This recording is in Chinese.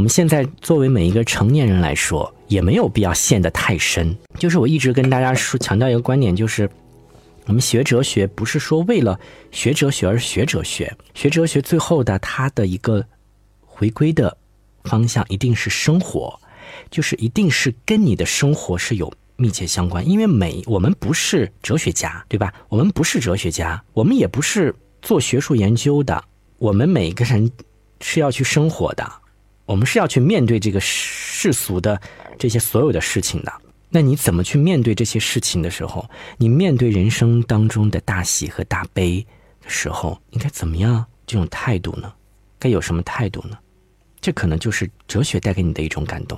我们现在作为每一个成年人来说，也没有必要陷得太深。就是我一直跟大家说强调一个观点，就是我们学哲学不是说为了学哲学而学哲学，学哲学最后的它的一个回归的方向一定是生活，就是一定是跟你的生活是有密切相关。因为每我们不是哲学家，对吧？我们不是哲学家，我们也不是做学术研究的，我们每个人是要去生活的。我们是要去面对这个世俗的这些所有的事情的。那你怎么去面对这些事情的时候？你面对人生当中的大喜和大悲的时候，应该怎么样？这种态度呢？该有什么态度呢？这可能就是哲学带给你的一种感动。